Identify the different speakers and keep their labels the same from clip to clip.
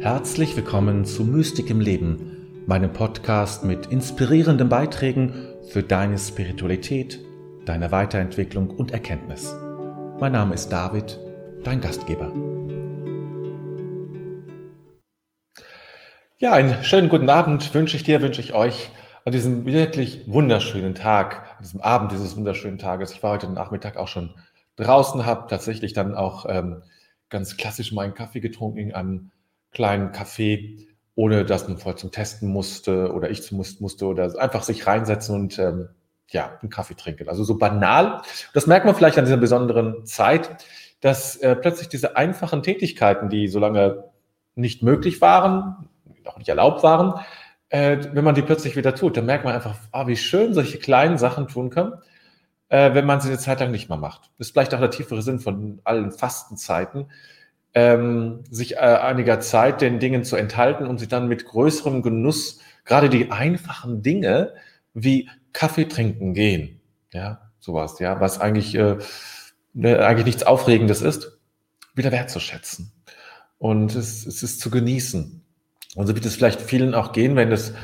Speaker 1: Herzlich willkommen zu Mystik im Leben, meinem Podcast mit inspirierenden Beiträgen für deine Spiritualität, deine Weiterentwicklung und Erkenntnis. Mein Name ist David, dein Gastgeber. Ja, einen schönen guten Abend wünsche ich dir, wünsche ich euch an diesem wirklich wunderschönen Tag, an diesem Abend dieses wunderschönen Tages. Ich war heute Nachmittag auch schon draußen, habe tatsächlich dann auch ähm, ganz klassisch meinen Kaffee getrunken einem kleinen Café, ohne dass man vorher zum Testen musste oder ich zum musste oder einfach sich reinsetzen und ähm, ja, einen Kaffee trinken. Also so banal. Das merkt man vielleicht an dieser besonderen Zeit, dass äh, plötzlich diese einfachen Tätigkeiten, die so lange nicht möglich waren, auch nicht erlaubt waren, äh, wenn man die plötzlich wieder tut, dann merkt man einfach, ah, wie schön solche kleinen Sachen tun können, äh, wenn man sie eine Zeit lang nicht mehr macht. Das ist vielleicht auch der tiefere Sinn von allen Fastenzeiten, ähm, sich äh, einiger Zeit den Dingen zu enthalten und sich dann mit größerem Genuss gerade die einfachen Dinge wie Kaffee trinken gehen, ja, sowas, ja, was eigentlich, äh, ne, eigentlich nichts Aufregendes ist, wieder wertzuschätzen. Und es, es ist zu genießen. Und so wird es vielleicht vielen auch gehen, wenn es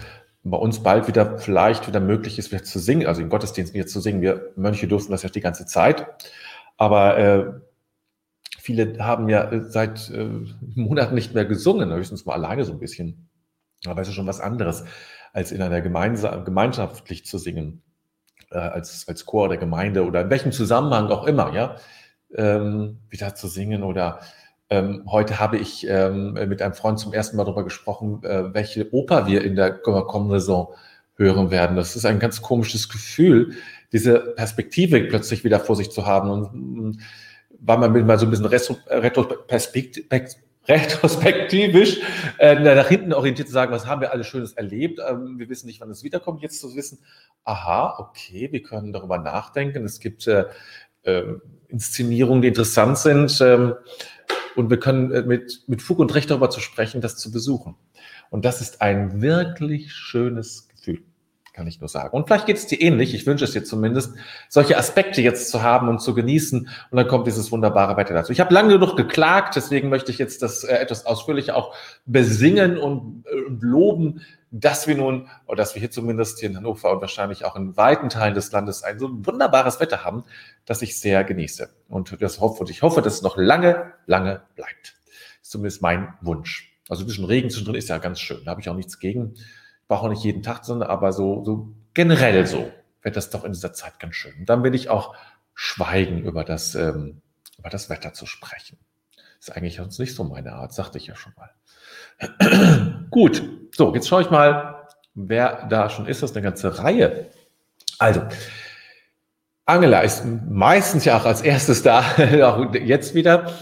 Speaker 1: bei uns bald wieder vielleicht wieder möglich ist, wieder zu singen, also im Gottesdienst wieder zu singen. Wir Mönche durften das ja die ganze Zeit. Aber äh, viele haben ja seit äh, Monaten nicht mehr gesungen, höchstens mal alleine so ein bisschen. Aber es ist schon was anderes, als in einer Gemeinde, gemeinschaftlich zu singen, äh, als, als Chor der Gemeinde oder in welchem Zusammenhang auch immer, ja, ähm, wieder zu singen oder ähm, heute habe ich ähm, mit einem Freund zum ersten Mal darüber gesprochen, äh, welche Oper wir in der kommenden Saison hören werden. Das ist ein ganz komisches Gefühl, diese Perspektive plötzlich wieder vor sich zu haben. Und mm, war man mal so ein bisschen retrospektivisch äh, nach hinten orientiert zu sagen, was haben wir alles Schönes erlebt. Ähm, wir wissen nicht, wann es wiederkommt. Jetzt zu wissen, aha, okay, wir können darüber nachdenken. Es gibt äh, äh, Inszenierungen, die interessant sind. Ähm, und wir können äh, mit, mit Fug und Recht darüber zu sprechen, das zu besuchen. Und das ist ein wirklich schönes kann ich nur sagen. Und vielleicht geht es dir ähnlich, ich wünsche es dir zumindest, solche Aspekte jetzt zu haben und zu genießen. Und dann kommt dieses wunderbare Wetter dazu. Ich habe lange genug geklagt, deswegen möchte ich jetzt das äh, etwas ausführlicher auch besingen und, äh, loben, dass wir nun, oder dass wir hier zumindest hier in Hannover und wahrscheinlich auch in weiten Teilen des Landes ein so wunderbares Wetter haben, das ich sehr genieße. Und das hoffe, und ich hoffe, dass es noch lange, lange bleibt. Ist zumindest mein Wunsch. Also ein bisschen Regen zwischendrin ist ja ganz schön. Da habe ich auch nichts gegen. Brauche auch nicht jeden Tag, sondern aber so, so generell so wird das doch in dieser Zeit ganz schön. Und dann will ich auch schweigen über das, ähm, über das Wetter zu sprechen. Ist eigentlich sonst nicht so meine Art, sagte ich ja schon mal. Gut, so, jetzt schaue ich mal, wer da schon ist. Das ist eine ganze Reihe. Also, Angela ist meistens ja auch als erstes da, auch jetzt wieder.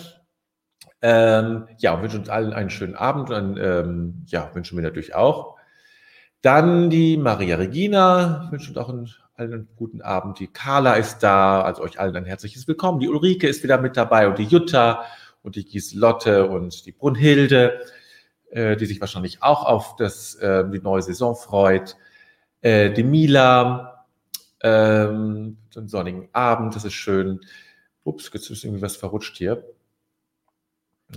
Speaker 1: Ähm, ja, wünsche uns allen einen schönen Abend und ähm, ja, wünschen wir natürlich auch. Dann die Maria Regina, wünsche uns auch einen, allen guten Abend. Die Carla ist da, also euch allen ein herzliches Willkommen. Die Ulrike ist wieder mit dabei und die Jutta und die Gislotte und die Brunhilde. Äh, die sich wahrscheinlich auch auf das, äh, die neue Saison freut. Äh, die Mila, ähm, einen sonnigen Abend, das ist schön. Ups, jetzt ist irgendwie was verrutscht hier.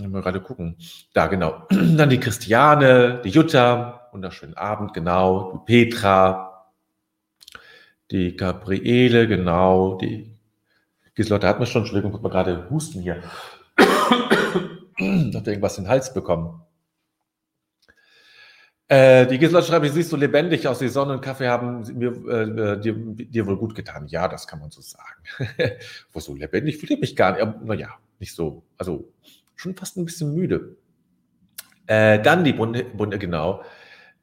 Speaker 1: Mal gerade gucken. Da, genau. Dann die Christiane, die Jutta, wunderschönen Abend, genau. Die Petra, die Gabriele, genau. Die Gislotte hat mir schon, Entschuldigung, guck mal gerade Husten hier. hat irgendwas in den Hals bekommen. Äh, die Gisela schreibt, du siehst so lebendig aus, die Sonne und Kaffee haben mir, äh, dir, dir wohl gut getan. Ja, das kann man so sagen. Wo so lebendig fühle ich mich gar nicht. Naja, nicht so. Also schon fast ein bisschen müde. Äh, dann die Bunde, Bunde genau.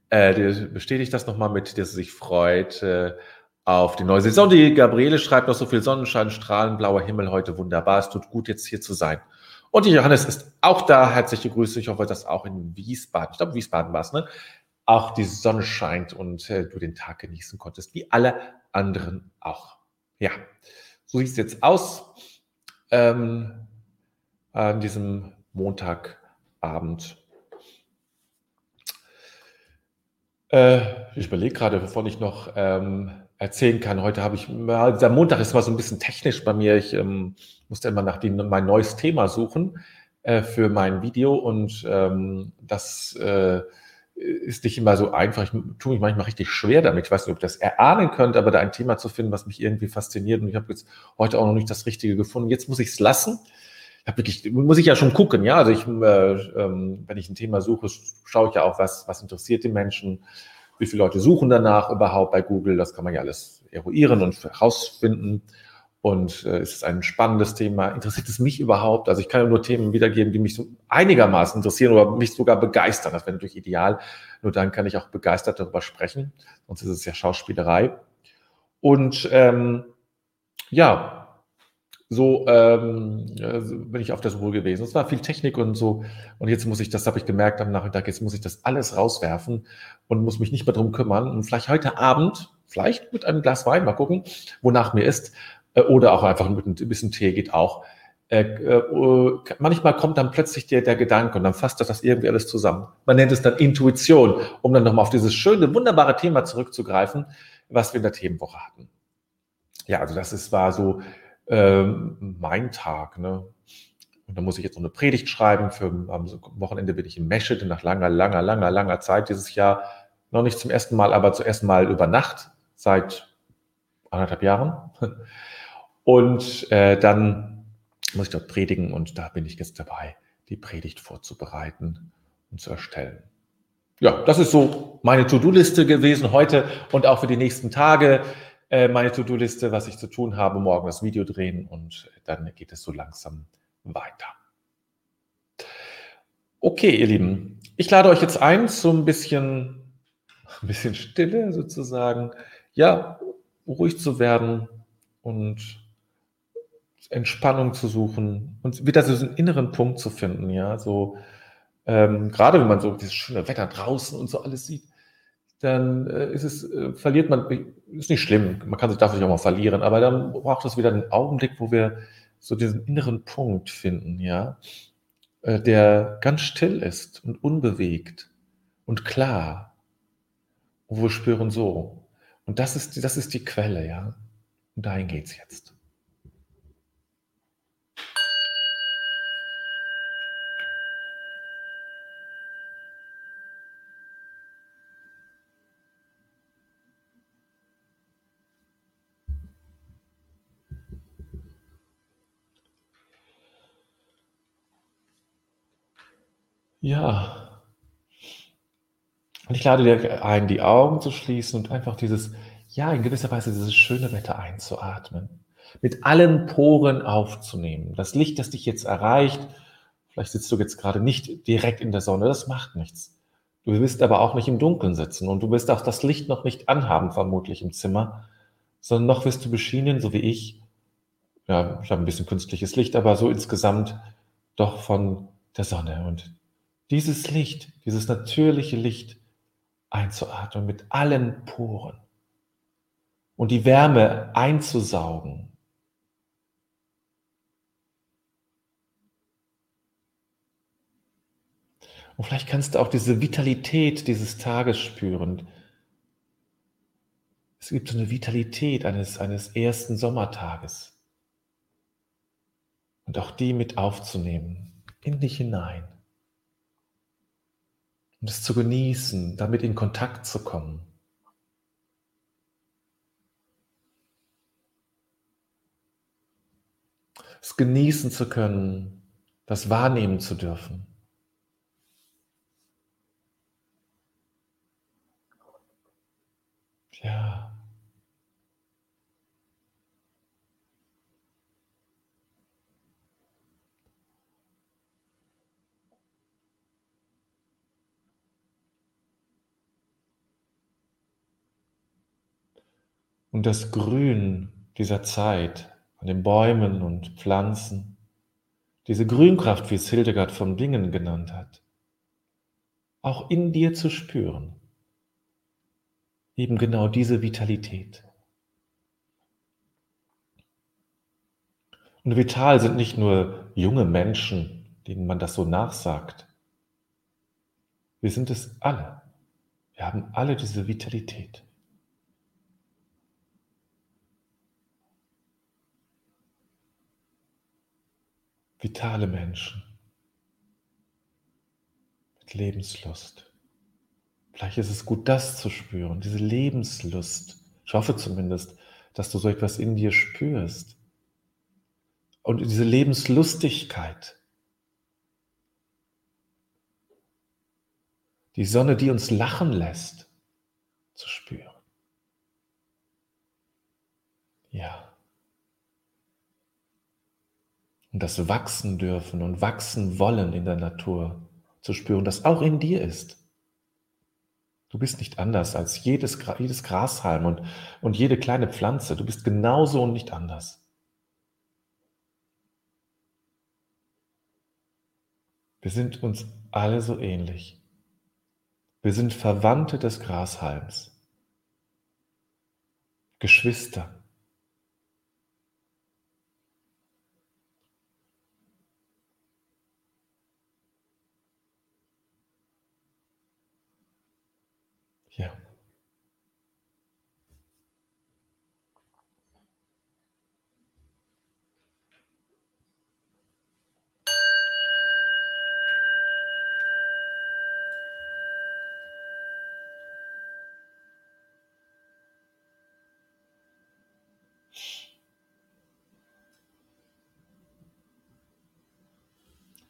Speaker 1: Äh, bestätigt das nochmal mit, dass sie sich freut äh, auf die neue Saison. Die Gabriele schreibt noch so viel Sonnenschein, Strahlen, blauer Himmel heute wunderbar. Es tut gut, jetzt hier zu sein. Und die Johannes ist auch da. Herzliche Grüße. Ich hoffe, dass auch in Wiesbaden, ich glaube, Wiesbaden war es, ne? Auch die Sonne scheint und äh, du den Tag genießen konntest, wie alle anderen auch. Ja, so sieht es jetzt aus ähm, an diesem Montagabend. Äh, ich überlege gerade, wovon ich noch ähm, erzählen kann. Heute habe ich, dieser Montag ist mal so ein bisschen technisch bei mir. Ich ähm, musste immer nach dem, mein neues Thema suchen. äh, für mein Video und ähm, das äh, ist nicht immer so einfach. Ich tue mich manchmal richtig schwer damit. Ich weiß nicht, ob ihr das erahnen könnt, aber da ein Thema zu finden, was mich irgendwie fasziniert. Und ich habe jetzt heute auch noch nicht das Richtige gefunden. Jetzt muss ich es lassen. Ich wirklich, muss ich ja schon gucken, ja. Also ich, äh, ähm, wenn ich ein Thema suche, schaue ich ja auch, was, was interessiert die Menschen, wie viele Leute suchen danach überhaupt bei Google. Das kann man ja alles eruieren und herausfinden. Und äh, ist es ein spannendes Thema? Interessiert es mich überhaupt? Also ich kann ja nur Themen wiedergeben, die mich so einigermaßen interessieren oder mich sogar begeistern. Das wäre natürlich ideal. Nur dann kann ich auch begeistert darüber sprechen. Sonst ist es ja Schauspielerei. Und ähm, ja, so ähm, bin ich auf der Suche gewesen. Es war viel Technik und so. Und jetzt muss ich, das habe ich gemerkt am Nachmittag, jetzt muss ich das alles rauswerfen und muss mich nicht mehr drum kümmern. Und vielleicht heute Abend, vielleicht mit einem Glas Wein, mal gucken, wonach mir ist, äh, oder auch einfach mit ein bisschen Tee geht auch. Äh, äh, manchmal kommt dann plötzlich der, der Gedanke und dann fasst das irgendwie alles zusammen. Man nennt es dann Intuition, um dann nochmal auf dieses schöne, wunderbare Thema zurückzugreifen, was wir in der Themenwoche hatten. Ja, also das ist, war so ähm, mein Tag. Ne? Und da muss ich jetzt noch eine Predigt schreiben. Für, am Wochenende bin ich in Meschede nach langer, langer, langer, langer Zeit dieses Jahr. Noch nicht zum ersten Mal, aber zum ersten Mal über Nacht seit anderthalb Jahren. Und äh, dann muss ich dort predigen und da bin ich jetzt dabei, die Predigt vorzubereiten und zu erstellen. Ja, das ist so meine To-Do-Liste gewesen heute und auch für die nächsten Tage meine To-Do-Liste, was ich zu tun habe, morgen das Video drehen und dann geht es so langsam weiter. Okay, ihr Lieben, ich lade euch jetzt ein zu ein bisschen, ein bisschen Stille sozusagen. Ja, ruhig zu werden und Entspannung zu suchen und wieder so diesen inneren Punkt zu finden, ja, so ähm, gerade wenn man so dieses schöne Wetter draußen und so alles sieht, dann äh, ist es, äh, verliert man, ist nicht schlimm, man kann sich dafür auch mal verlieren, aber dann braucht es wieder einen Augenblick, wo wir so diesen inneren Punkt finden, ja, äh, der ganz still ist und unbewegt und klar, und wo wir spüren so. Und das ist, das ist die Quelle, ja. Und dahin geht's jetzt. Ja. Und ich lade dir ein, die Augen zu schließen und einfach dieses, ja, in gewisser Weise dieses schöne Wetter einzuatmen. Mit allen Poren aufzunehmen. Das Licht, das dich jetzt erreicht, vielleicht sitzt du jetzt gerade nicht direkt in der Sonne, das macht nichts. Du wirst aber auch nicht im Dunkeln sitzen und du wirst auch das Licht noch nicht anhaben, vermutlich im Zimmer, sondern noch wirst du beschienen, so wie ich. Ja, ich habe ein bisschen künstliches Licht, aber so insgesamt doch von der Sonne. Und dieses Licht, dieses natürliche Licht einzuatmen mit allen Poren und die Wärme einzusaugen. Und vielleicht kannst du auch diese Vitalität dieses Tages spüren. Es gibt so eine Vitalität eines, eines ersten Sommertages. Und auch die mit aufzunehmen, in dich hinein und es zu genießen, damit in Kontakt zu kommen. Es genießen zu können, das wahrnehmen zu dürfen. Ja. Und das Grün dieser Zeit an den Bäumen und Pflanzen, diese Grünkraft, wie es Hildegard vom Dingen genannt hat, auch in dir zu spüren. Eben genau diese Vitalität. Und vital sind nicht nur junge Menschen, denen man das so nachsagt. Wir sind es alle. Wir haben alle diese Vitalität. Vitale Menschen. Lebenslust. Vielleicht ist es gut, das zu spüren, diese Lebenslust. Ich hoffe zumindest, dass du so etwas in dir spürst. Und diese Lebenslustigkeit. Die Sonne, die uns lachen lässt, zu spüren. Ja. Und das Wachsen dürfen und wachsen wollen in der Natur zu spüren, das auch in dir ist. Du bist nicht anders als jedes, jedes Grashalm und, und jede kleine Pflanze. Du bist genauso und nicht anders. Wir sind uns alle so ähnlich. Wir sind Verwandte des Grashalms, Geschwister. Ja.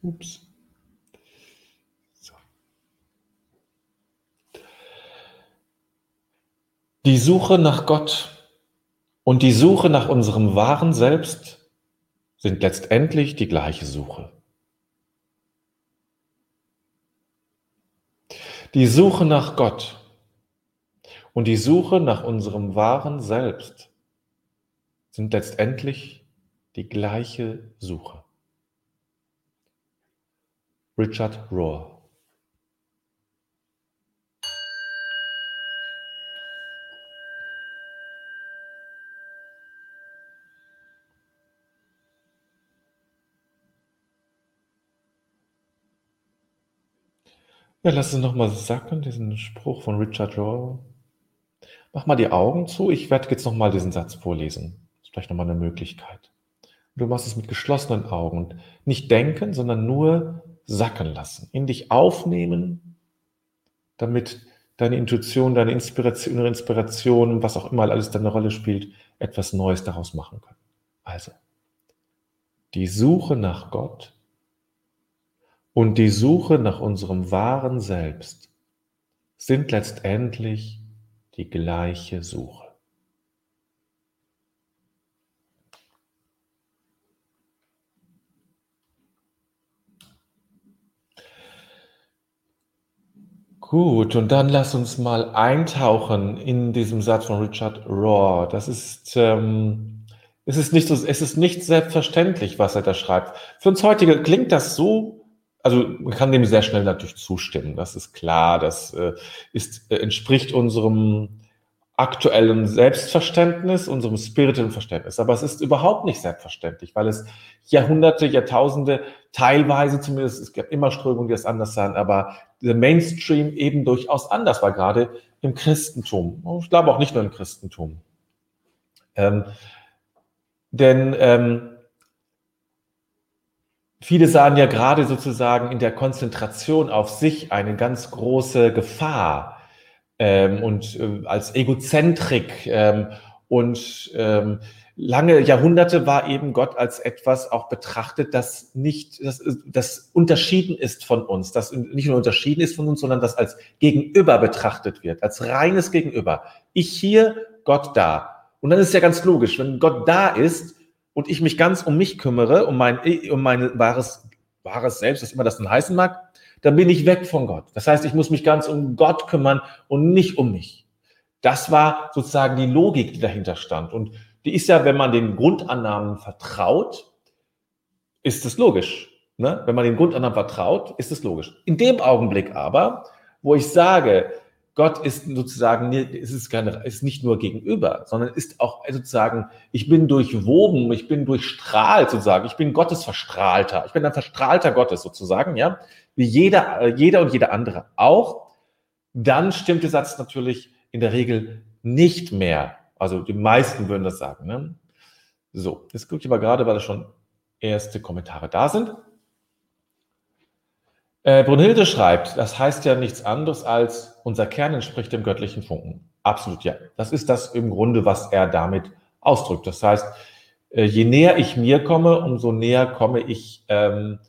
Speaker 1: Ups. Die Suche nach Gott und die Suche nach unserem wahren Selbst sind letztendlich die gleiche Suche. Die Suche nach Gott und die Suche nach unserem wahren Selbst sind letztendlich die gleiche Suche. Richard Rohr Ja, lass es nochmal sacken, diesen Spruch von Richard Rohr. Mach mal die Augen zu. Ich werde jetzt nochmal diesen Satz vorlesen. Das ist vielleicht nochmal eine Möglichkeit. Du machst es mit geschlossenen Augen nicht denken, sondern nur sacken lassen. In dich aufnehmen, damit deine Intuition, deine Inspiration, Inspiration, was auch immer alles da eine Rolle spielt, etwas Neues daraus machen können. Also, die Suche nach Gott und die Suche nach unserem wahren Selbst sind letztendlich die gleiche Suche. Gut, und dann lass uns mal eintauchen in diesem Satz von Richard Rohr. Das ist, ähm, es ist nicht so, es ist nicht selbstverständlich, was er da schreibt. Für uns heutige klingt das so also man kann dem sehr schnell natürlich zustimmen. Das ist klar. Das äh, ist, äh, entspricht unserem aktuellen Selbstverständnis, unserem spirituellen Verständnis. Aber es ist überhaupt nicht selbstverständlich, weil es Jahrhunderte, Jahrtausende, teilweise zumindest, es gibt immer Strömungen, die das anders sagen, aber der Mainstream eben durchaus anders war, gerade im Christentum. Ich glaube auch nicht nur im Christentum. Ähm, denn ähm, Viele sahen ja gerade sozusagen in der Konzentration auf sich eine ganz große Gefahr ähm, und äh, als Egozentrik ähm, und ähm, lange Jahrhunderte war eben Gott als etwas auch betrachtet, das nicht, das, das unterschieden ist von uns, das nicht nur unterschieden ist von uns, sondern das als Gegenüber betrachtet wird, als reines Gegenüber. Ich hier, Gott da. Und dann ist ja ganz logisch, wenn Gott da ist, und ich mich ganz um mich kümmere, um mein, um mein wahres, wahres Selbst, was immer das denn heißen mag, dann bin ich weg von Gott. Das heißt, ich muss mich ganz um Gott kümmern und nicht um mich. Das war sozusagen die Logik, die dahinter stand. Und die ist ja, wenn man den Grundannahmen vertraut, ist es logisch. Ne? Wenn man den Grundannahmen vertraut, ist es logisch. In dem Augenblick aber, wo ich sage, Gott ist sozusagen, es keine, ist nicht nur gegenüber, sondern ist auch sozusagen, ich bin durchwoben, ich bin durchstrahlt sozusagen, ich bin Gottes Verstrahlter, ich bin ein Verstrahlter Gottes sozusagen, ja, wie jeder, jeder und jeder andere auch. Dann stimmt der Satz natürlich in der Regel nicht mehr. Also die meisten würden das sagen. Ne? So, jetzt gucke ich aber gerade, weil da schon erste Kommentare da sind. Äh, Brunhilde schreibt, das heißt ja nichts anderes als, unser Kern entspricht dem göttlichen Funken. Absolut ja. Das ist das im Grunde, was er damit ausdrückt. Das heißt, äh, je näher ich mir komme, umso näher komme ich ähm,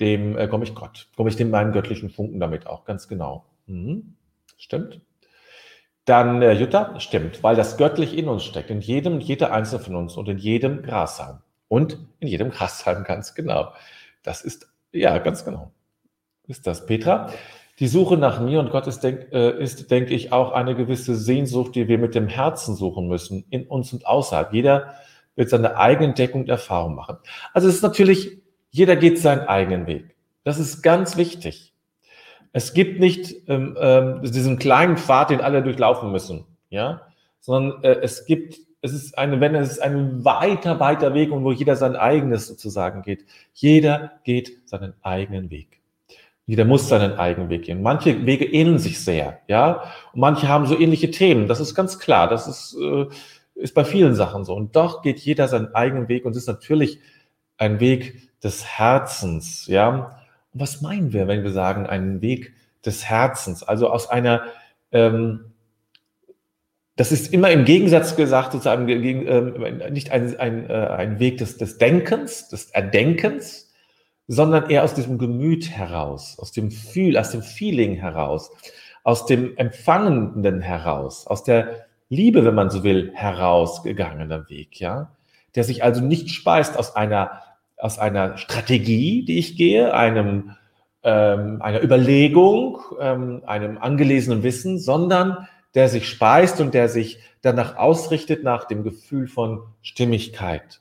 Speaker 1: dem, äh, komme ich Gott, komme ich dem meinem göttlichen Funken damit auch, ganz genau. Mhm. Stimmt. Dann äh, Jutta, stimmt, weil das göttlich in uns steckt, in jedem, jeder einzelne von uns und in jedem Grashalm. Und in jedem Grashalm, ganz genau. Das ist, ja, ganz genau. Ist das, Petra? Die Suche nach mir und Gott ist, denk, äh, ist, denke ich, auch eine gewisse Sehnsucht, die wir mit dem Herzen suchen müssen, in uns und außerhalb. Jeder wird seine eigene Deckung und Erfahrung machen. Also es ist natürlich, jeder geht seinen eigenen Weg. Das ist ganz wichtig. Es gibt nicht ähm, ähm, diesen kleinen Pfad, den alle durchlaufen müssen, ja, sondern äh, es gibt, es ist eine, wenn es ist ein weiter, weiter Weg und wo jeder sein eigenes sozusagen geht. Jeder geht seinen eigenen Weg. Jeder muss seinen eigenen Weg gehen. Manche Wege ähneln sich sehr, ja, und manche haben so ähnliche Themen. Das ist ganz klar. Das ist äh, ist bei vielen Sachen so. Und doch geht jeder seinen eigenen Weg und ist natürlich ein Weg des Herzens, ja. Und was meinen wir, wenn wir sagen, einen Weg des Herzens? Also aus einer, ähm, das ist immer im Gegensatz gesagt, sozusagen gegen, ähm, nicht ein, ein, äh, ein Weg des, des Denkens, des Erdenkens, sondern eher aus diesem Gemüt heraus, aus dem Fühl, aus dem Feeling heraus, aus dem Empfangenden heraus, aus der Liebe, wenn man so will, herausgegangener Weg, ja, der sich also nicht speist aus einer aus einer Strategie, die ich gehe, einem, ähm, einer Überlegung, ähm, einem angelesenen Wissen, sondern der sich speist und der sich danach ausrichtet nach dem Gefühl von Stimmigkeit,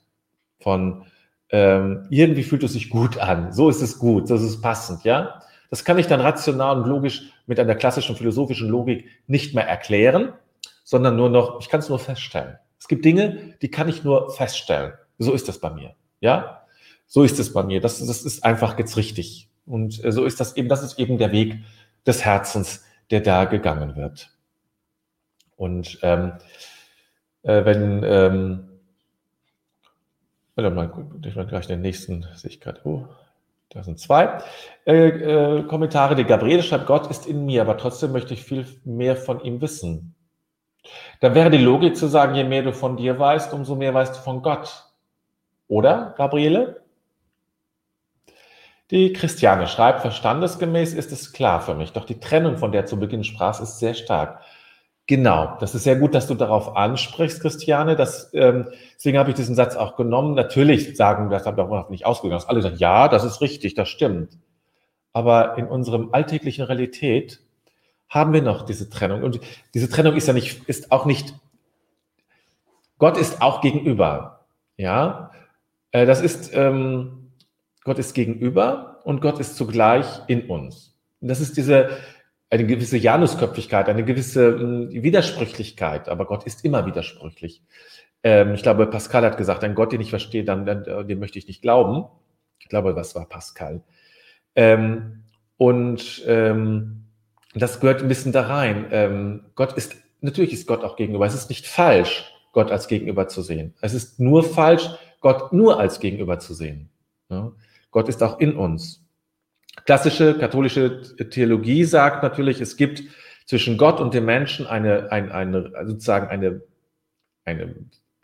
Speaker 1: von ähm, irgendwie fühlt es sich gut an, so ist es gut, so ist passend, ja. Das kann ich dann rational und logisch mit einer klassischen philosophischen Logik nicht mehr erklären, sondern nur noch, ich kann es nur feststellen. Es gibt Dinge, die kann ich nur feststellen. So ist das bei mir, ja. So ist es bei mir. Das, das ist einfach jetzt richtig. Und äh, so ist das eben, das ist eben der Weg des Herzens, der da gegangen wird. Und ähm, äh, wenn, ähm, mal, ich mal gleich den nächsten, sehe ich gerade, oh, da sind zwei äh, äh, Kommentare. Die Gabriele schreibt, Gott ist in mir, aber trotzdem möchte ich viel mehr von ihm wissen. Da wäre die Logik zu sagen, je mehr du von dir weißt, umso mehr weißt du von Gott. Oder, Gabriele? Die Christiane schreibt, verstandesgemäß ist es klar für mich, doch die Trennung, von der zu Beginn sprachst, ist sehr stark. Genau, das ist sehr gut, dass du darauf ansprichst, Christiane. Das, ähm, deswegen habe ich diesen Satz auch genommen. Natürlich sagen, das habe ich auch nicht ausgegangen, alle sagen, ja, das ist richtig, das stimmt. Aber in unserem alltäglichen Realität haben wir noch diese Trennung. Und diese Trennung ist ja nicht, ist auch nicht, Gott ist auch gegenüber. Ja, äh, das ist, ähm, Gott ist gegenüber und Gott ist zugleich in uns. Und das ist diese, eine gewisse Janusköpfigkeit, eine gewisse hm, Widersprüchlichkeit, aber Gott ist immer widersprüchlich. Ähm, ich glaube, Pascal hat gesagt, ein Gott, den ich verstehe, dann, dann äh, dem möchte ich nicht glauben. Ich glaube, was war Pascal? Ähm, und ähm, das gehört ein bisschen da rein. Ähm, Gott ist, natürlich ist Gott auch gegenüber. Es ist nicht falsch, Gott als Gegenüber zu sehen. Es ist nur falsch, Gott nur als Gegenüber zu sehen. Ja? Gott ist auch in uns. Klassische katholische Theologie sagt natürlich, es gibt zwischen Gott und dem Menschen eine, eine, eine sozusagen eine, eine,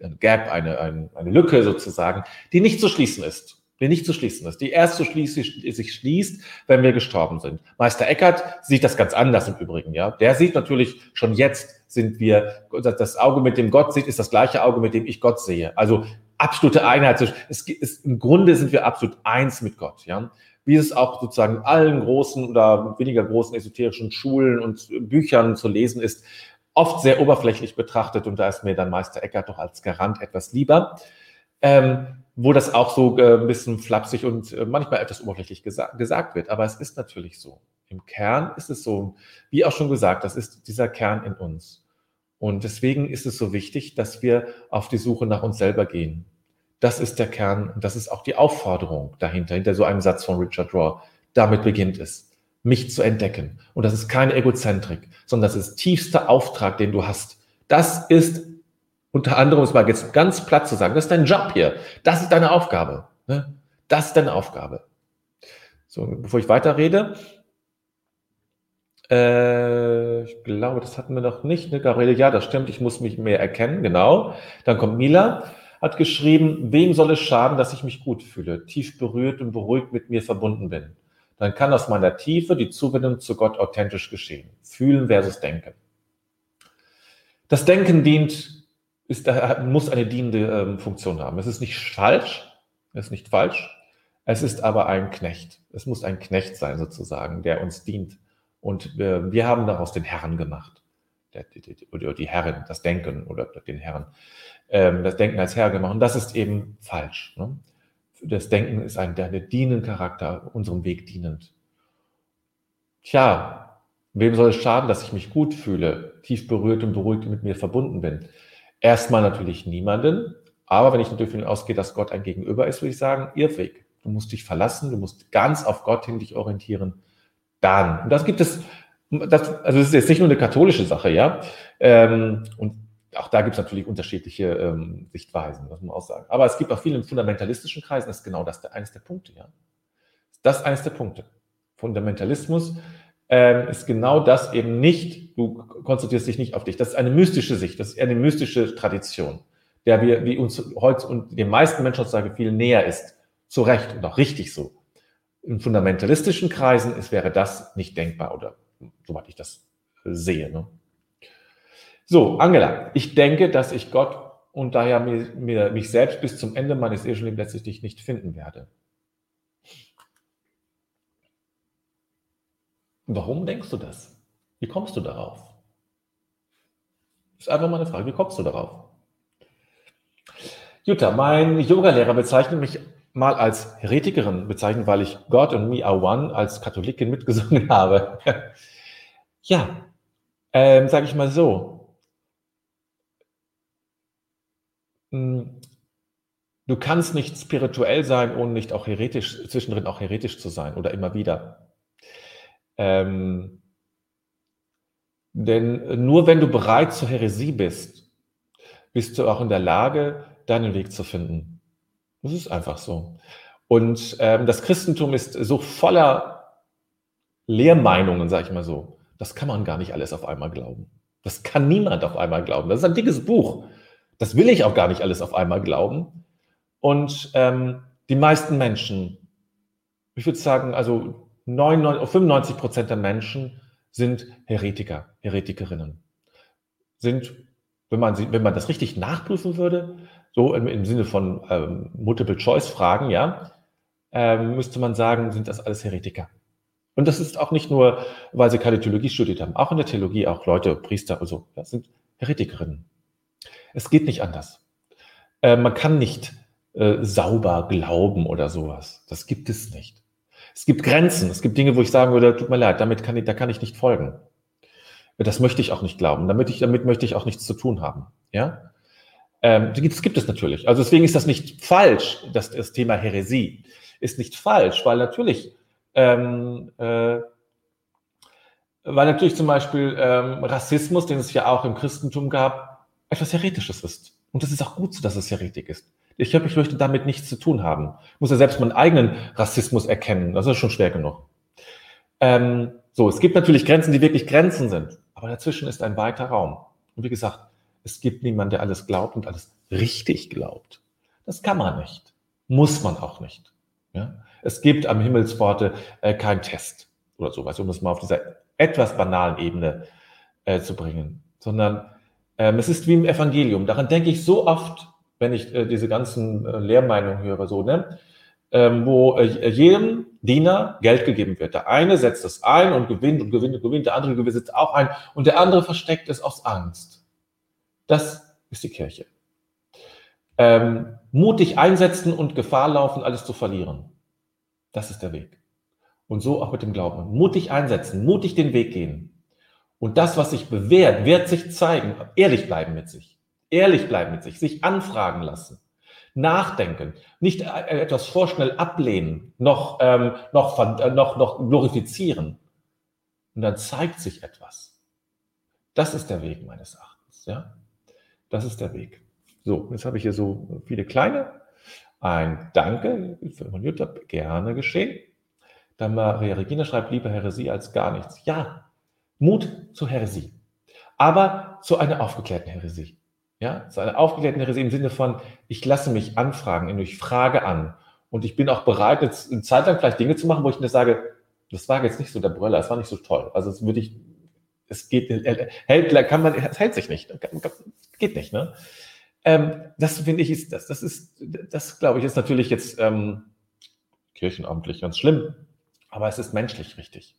Speaker 1: eine Gap, eine, eine, eine Lücke sozusagen, die nicht zu schließen ist. Die nicht zu schließen ist. Die erst zu sich schließt, wenn wir gestorben sind. Meister Eckert sieht das ganz anders im Übrigen, ja. Der sieht natürlich schon jetzt sind wir, das Auge, mit dem Gott sieht, ist das gleiche Auge, mit dem ich Gott sehe. Also absolute Einheit. Es ist, Im Grunde sind wir absolut eins mit Gott. Ja? Wie es auch sozusagen in allen großen oder weniger großen esoterischen Schulen und Büchern zu lesen ist, oft sehr oberflächlich betrachtet. Und da ist mir dann Meister Eckert doch als Garant etwas lieber. Ähm, wo das auch so äh, ein bisschen flapsig und äh, manchmal etwas oberflächlich gesa gesagt wird. Aber es ist natürlich so. Im Kern ist es so, wie auch schon gesagt, das ist dieser Kern in uns. Und deswegen ist es so wichtig, dass wir auf die Suche nach uns selber gehen. Das ist der Kern und das ist auch die Aufforderung dahinter, hinter so einem Satz von Richard Raw. Damit beginnt es, mich zu entdecken. Und das ist keine Egozentrik, sondern das ist tiefster Auftrag, den du hast. Das ist unter anderem, um es mal jetzt ganz platt zu sagen, das ist dein Job hier. Das ist deine Aufgabe. Ne? Das ist deine Aufgabe. So, bevor ich weiterrede, äh, ich glaube, das hatten wir noch nicht, ne, Gabriele? Ja, das stimmt, ich muss mich mehr erkennen, genau. Dann kommt Mila, hat geschrieben, wem soll es schaden, dass ich mich gut fühle, tief berührt und beruhigt mit mir verbunden bin. Dann kann aus meiner Tiefe die Zuwendung zu Gott authentisch geschehen. Fühlen versus Denken. Das Denken dient, ist, muss eine dienende äh, Funktion haben. Es ist nicht falsch, es ist nicht falsch, es ist aber ein Knecht. Es muss ein Knecht sein sozusagen, der uns dient. Und äh, wir haben daraus den Herrn gemacht. Der, die, die, oder die Herren, das Denken oder den Herren. Ähm, das Denken als Herr gemacht. Und das ist eben falsch. Ne? Das Denken ist ein, der, der dienenden Charakter, unserem Weg dienend. Tja, wem soll es schaden, dass ich mich gut fühle, tief berührt und beruhigt mit mir verbunden bin? Erstmal natürlich niemanden, aber wenn ich natürlich davon ausgehe, dass Gott ein Gegenüber ist, würde ich sagen, Irrweg. Du musst dich verlassen, du musst ganz auf Gott hin dich orientieren dann. Und das gibt es, das, also das ist jetzt nicht nur eine katholische Sache, ja. Ähm, und auch da gibt es natürlich unterschiedliche ähm, Sichtweisen, muss man auch sagen. Aber es gibt auch viele in fundamentalistischen Kreisen, das ist genau das der, eines der Punkte, ja. Das ist eines der Punkte. Fundamentalismus ähm, ist genau das eben nicht, du konzentrierst dich nicht auf dich. Das ist eine mystische Sicht, das ist eine mystische Tradition, der wir, wie uns heute und den meisten Menschen heutzutage viel näher ist. Zu Recht und auch richtig so in fundamentalistischen Kreisen ist, wäre das nicht denkbar oder soweit ich das äh, sehe. Ne? So, Angela, ich denke, dass ich Gott und daher mir, mir, mich selbst bis zum Ende meines irdischen Lebens letztlich nicht finden werde. Warum denkst du das? Wie kommst du darauf? Das ist einfach mal eine Frage. Wie kommst du darauf? Jutta, mein Yogalehrer bezeichnet mich mal als Heretikerin bezeichnen, weil ich God and Me Are One als Katholikin mitgesungen habe. ja, ähm, sage ich mal so. Hm, du kannst nicht spirituell sein, ohne nicht auch heretisch, zwischendrin auch heretisch zu sein oder immer wieder. Ähm, denn nur wenn du bereit zur Heresie bist, bist du auch in der Lage, deinen Weg zu finden. Das ist einfach so. Und ähm, das Christentum ist so voller Lehrmeinungen, sage ich mal so. Das kann man gar nicht alles auf einmal glauben. Das kann niemand auf einmal glauben. Das ist ein dickes Buch. Das will ich auch gar nicht alles auf einmal glauben. Und ähm, die meisten Menschen, ich würde sagen, also 99, 95 Prozent der Menschen sind Heretiker, Heretikerinnen. Sind, wenn man, wenn man das richtig nachprüfen würde, so im, im Sinne von ähm, Multiple-Choice-Fragen, ja, ähm, müsste man sagen, sind das alles Heretiker. Und das ist auch nicht nur, weil sie keine Theologie studiert haben, auch in der Theologie, auch Leute, Priester, also das sind Heretikerinnen. Es geht nicht anders. Äh, man kann nicht äh, sauber glauben oder sowas. Das gibt es nicht. Es gibt Grenzen. Es gibt Dinge, wo ich sagen würde, tut mir leid, damit kann ich, da kann ich nicht folgen. Das möchte ich auch nicht glauben. Damit, ich, damit möchte ich auch nichts zu tun haben. Ja? Ähm, das gibt es natürlich. Also deswegen ist das nicht falsch, das, das Thema Häresie ist nicht falsch, weil natürlich, ähm, äh, weil natürlich zum Beispiel ähm, Rassismus, den es ja auch im Christentum gab, etwas Heretisches ist. Und das ist auch gut so, dass es Heretik ist. Ich, hab, ich möchte damit nichts zu tun haben. Ich muss ja selbst meinen eigenen Rassismus erkennen. Das ist schon schwer genug. Ähm, so, es gibt natürlich Grenzen, die wirklich Grenzen sind. Aber dazwischen ist ein weiter Raum. Und wie gesagt, es gibt niemanden, der alles glaubt und alles richtig glaubt. Das kann man nicht. Muss man auch nicht. Ja? Es gibt am Himmelspforte äh, keinen Test oder sowas, um es mal auf dieser etwas banalen Ebene äh, zu bringen, sondern ähm, es ist wie im Evangelium. Daran denke ich so oft, wenn ich äh, diese ganzen äh, Lehrmeinungen höre, so, ne? Ähm, wo äh, jedem Diener Geld gegeben wird. Der eine setzt es ein und gewinnt und gewinnt und gewinnt, der andere setzt auch ein und der andere versteckt es aus Angst. Das ist die Kirche. Ähm, mutig einsetzen und Gefahr laufen, alles zu verlieren. Das ist der Weg. Und so auch mit dem Glauben. Mutig einsetzen, mutig den Weg gehen. Und das, was sich bewährt, wird sich zeigen. Ehrlich bleiben mit sich. Ehrlich bleiben mit sich. Sich anfragen lassen. Nachdenken. Nicht äh, etwas vorschnell ablehnen, noch, ähm, noch, äh, noch, noch glorifizieren. Und dann zeigt sich etwas. Das ist der Weg meines Erachtens. Ja? Das ist der Weg. So, jetzt habe ich hier so viele kleine. Ein Danke für Jutta, gerne geschehen. Dann Maria Regina schreibt, lieber Heresie als gar nichts. Ja, Mut zur Heresie. Aber zu einer aufgeklärten Heresie. Ja, zu einer aufgeklärten Heresie im Sinne von, ich lasse mich anfragen, ich frage an. Und ich bin auch bereit, jetzt eine Zeit lang vielleicht Dinge zu machen, wo ich mir sage, das war jetzt nicht so der Brüller, es war nicht so toll. Also es würde ich, es geht, hält, kann man, es hält sich nicht. Geht nicht, ne? Ähm, das finde ich ist, das, das ist, das glaube ich ist natürlich jetzt ähm, kirchenamtlich ganz schlimm, aber es ist menschlich richtig.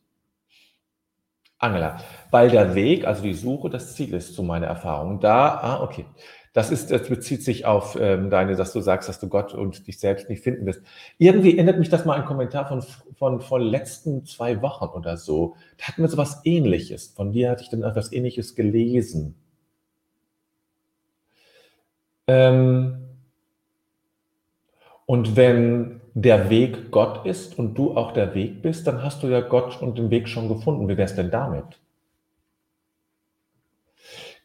Speaker 1: Angela, weil der Weg, also die Suche, das Ziel ist, zu meiner Erfahrung. Da, ah, okay. Das ist, das bezieht sich auf ähm, deine, dass du sagst, dass du Gott und dich selbst nicht finden wirst. Irgendwie erinnert mich das mal ein Kommentar von, von, von letzten zwei Wochen oder so. Da hatten wir so was Ähnliches. Von dir hatte ich dann etwas Ähnliches gelesen. Ähm, und wenn der Weg Gott ist und du auch der Weg bist, dann hast du ja Gott und den Weg schon gefunden. Wie wäre es denn damit?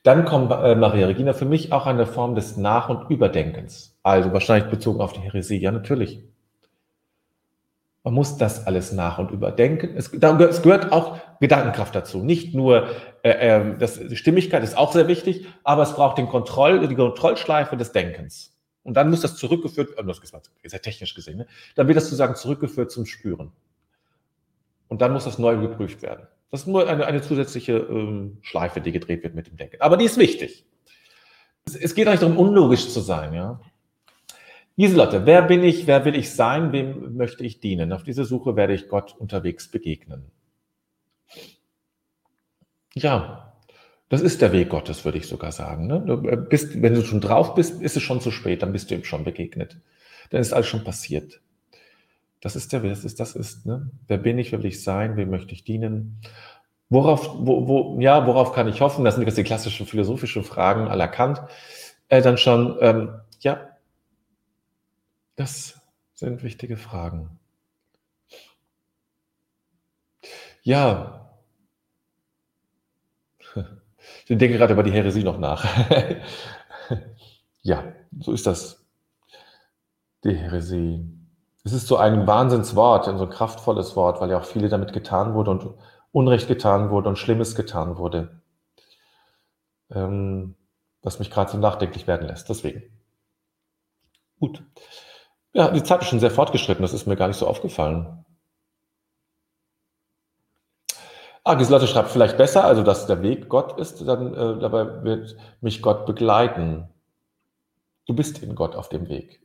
Speaker 1: Dann kommt äh, Maria Regina für mich auch eine Form des Nach- und Überdenkens. Also wahrscheinlich bezogen auf die Heresie. Ja, natürlich. Man muss das alles nach- und überdenken. Es, es gehört auch Gedankenkraft dazu. Nicht nur äh, äh, das, die Stimmigkeit ist auch sehr wichtig, aber es braucht den Kontroll, die Kontrollschleife des Denkens. Und dann muss das zurückgeführt, äh, das ist sehr technisch gesehen, ne? dann wird das sozusagen zurückgeführt zum Spüren. Und dann muss das neu geprüft werden. Das ist nur eine, eine zusätzliche ähm, Schleife, die gedreht wird mit dem Denken. Aber die ist wichtig. Es, es geht nicht darum, unlogisch zu sein. Ja? Lieselotte, wer bin ich, wer will ich sein, wem möchte ich dienen? Auf diese Suche werde ich Gott unterwegs begegnen. Ja, das ist der Weg Gottes, würde ich sogar sagen. Ne? Du äh, bist, wenn du schon drauf bist, ist es schon zu spät, dann bist du ihm schon begegnet. Dann ist alles schon passiert. Das ist der, das ist, das ist, ne? Wer bin ich, wer will ich sein, wem möchte ich dienen? Worauf, wo, wo, ja, worauf kann ich hoffen? Das sind jetzt die klassischen philosophischen Fragen la Kant. Äh, dann schon, ähm, ja, das sind wichtige Fragen. Ja, ich denke gerade über die Heresie noch nach. ja, so ist das. Die Heresie. Es ist so ein Wahnsinnswort, so ein kraftvolles Wort, weil ja auch viele damit getan wurde und Unrecht getan wurde und Schlimmes getan wurde. Ähm, was mich gerade so nachdenklich werden lässt. Deswegen. Gut. Ja, die Zeit ist schon sehr fortgeschritten, das ist mir gar nicht so aufgefallen. Ah, Giselotte schreibt vielleicht besser, also dass der Weg Gott ist, dann äh, dabei wird mich Gott begleiten. Du bist in Gott auf dem Weg.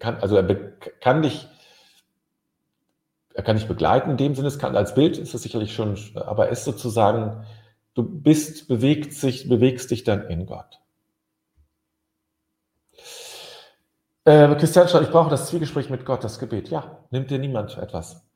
Speaker 1: Kann, also er kann dich, kann dich begleiten in dem Sinne, es kann als Bild ist es sicherlich schon, aber er ist sozusagen, du bist, bewegt sich, bewegst dich dann in Gott. Äh, Christian schreibt, ich brauche das Zwiegespräch mit Gott, das Gebet. Ja, nimmt dir niemand etwas.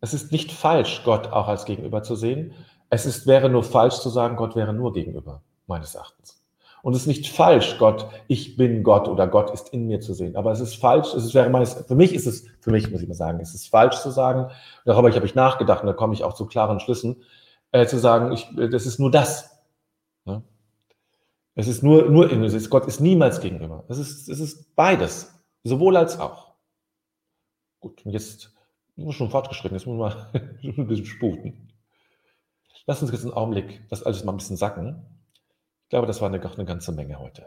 Speaker 1: Es ist nicht falsch, Gott auch als Gegenüber zu sehen. Es ist, wäre nur falsch zu sagen, Gott wäre nur Gegenüber, meines Erachtens. Und es ist nicht falsch, Gott, ich bin Gott oder Gott ist in mir zu sehen. Aber es ist falsch, es wäre meines, für mich ist es, für mich muss ich mal sagen, es ist falsch zu sagen, darüber habe ich nachgedacht und da komme ich auch zu klaren Schlüssen, äh, zu sagen, ich, das ist nur das. Ne? Es ist nur, nur in, es ist, Gott ist niemals gegenüber. Es ist, es ist beides, sowohl als auch. Gut, und jetzt sind schon fortgeschritten, jetzt muss man mal ein bisschen sputen. Lass uns jetzt einen Augenblick das alles mal ein bisschen sacken. Ich glaube, das war eine, eine ganze Menge heute.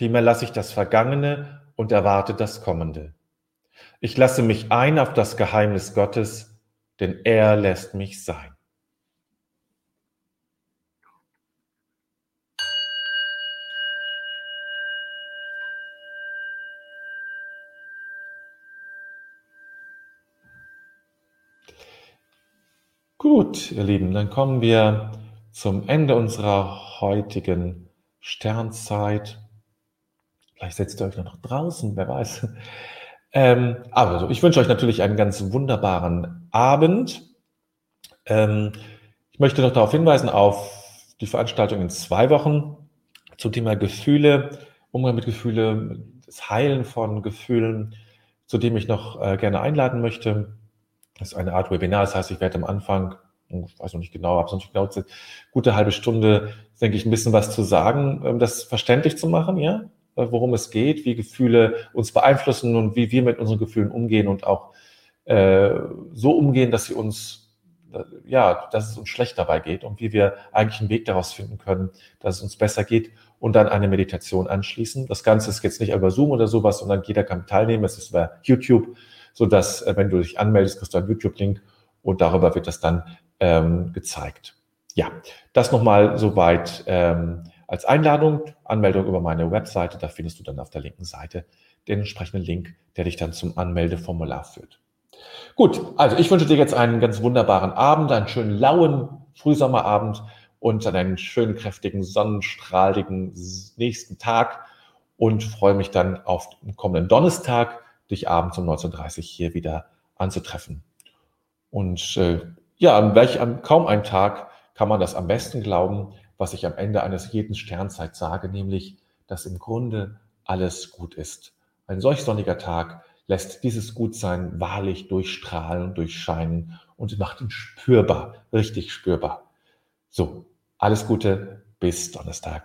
Speaker 1: Vielmehr lasse ich das Vergangene und erwarte das Kommende. Ich lasse mich ein auf das Geheimnis Gottes, denn er lässt mich sein. Gut, ihr Lieben, dann kommen wir zum Ende unserer heutigen Sternzeit. Vielleicht setzt ihr euch noch draußen, wer weiß. Ähm, also, ich wünsche euch natürlich einen ganz wunderbaren Abend. Ähm, ich möchte noch darauf hinweisen auf die Veranstaltung in zwei Wochen zum Thema Gefühle, Umgang mit Gefühlen, das Heilen von Gefühlen, zu dem ich noch äh, gerne einladen möchte. Das ist eine Art Webinar, das heißt, ich werde am Anfang ich weiß noch nicht genau, habe es noch nicht genau, gute halbe Stunde, denke ich, ein bisschen was zu sagen, ähm, das verständlich zu machen, ja, worum es geht, wie Gefühle uns beeinflussen und wie wir mit unseren Gefühlen umgehen und auch äh, so umgehen, dass sie uns, äh, ja, dass es uns schlecht dabei geht und wie wir eigentlich einen Weg daraus finden können, dass es uns besser geht und dann eine Meditation anschließen. Das Ganze ist jetzt nicht über Zoom oder sowas, sondern jeder kann teilnehmen. Es ist über YouTube, so dass, äh, wenn du dich anmeldest, kriegst du einen YouTube-Link und darüber wird das dann ähm, gezeigt. Ja, das nochmal soweit ähm, als Einladung, Anmeldung über meine Webseite, da findest du dann auf der linken Seite den entsprechenden Link, der dich dann zum Anmeldeformular führt. Gut, also ich wünsche dir jetzt einen ganz wunderbaren Abend, einen schönen lauen Frühsommerabend und einen schönen, kräftigen, sonnenstrahligen nächsten Tag und freue mich dann auf den kommenden Donnerstag, dich abends um 19.30 Uhr hier wieder anzutreffen. Und äh, ja, an welch an kaum einem Tag kann man das am besten glauben, was ich am Ende eines jeden Sternzeit sage, nämlich, dass im Grunde alles gut ist. Ein solch sonniger Tag lässt dieses Gutsein wahrlich durchstrahlen und durchscheinen und macht ihn spürbar, richtig spürbar. So, alles Gute, bis Donnerstag.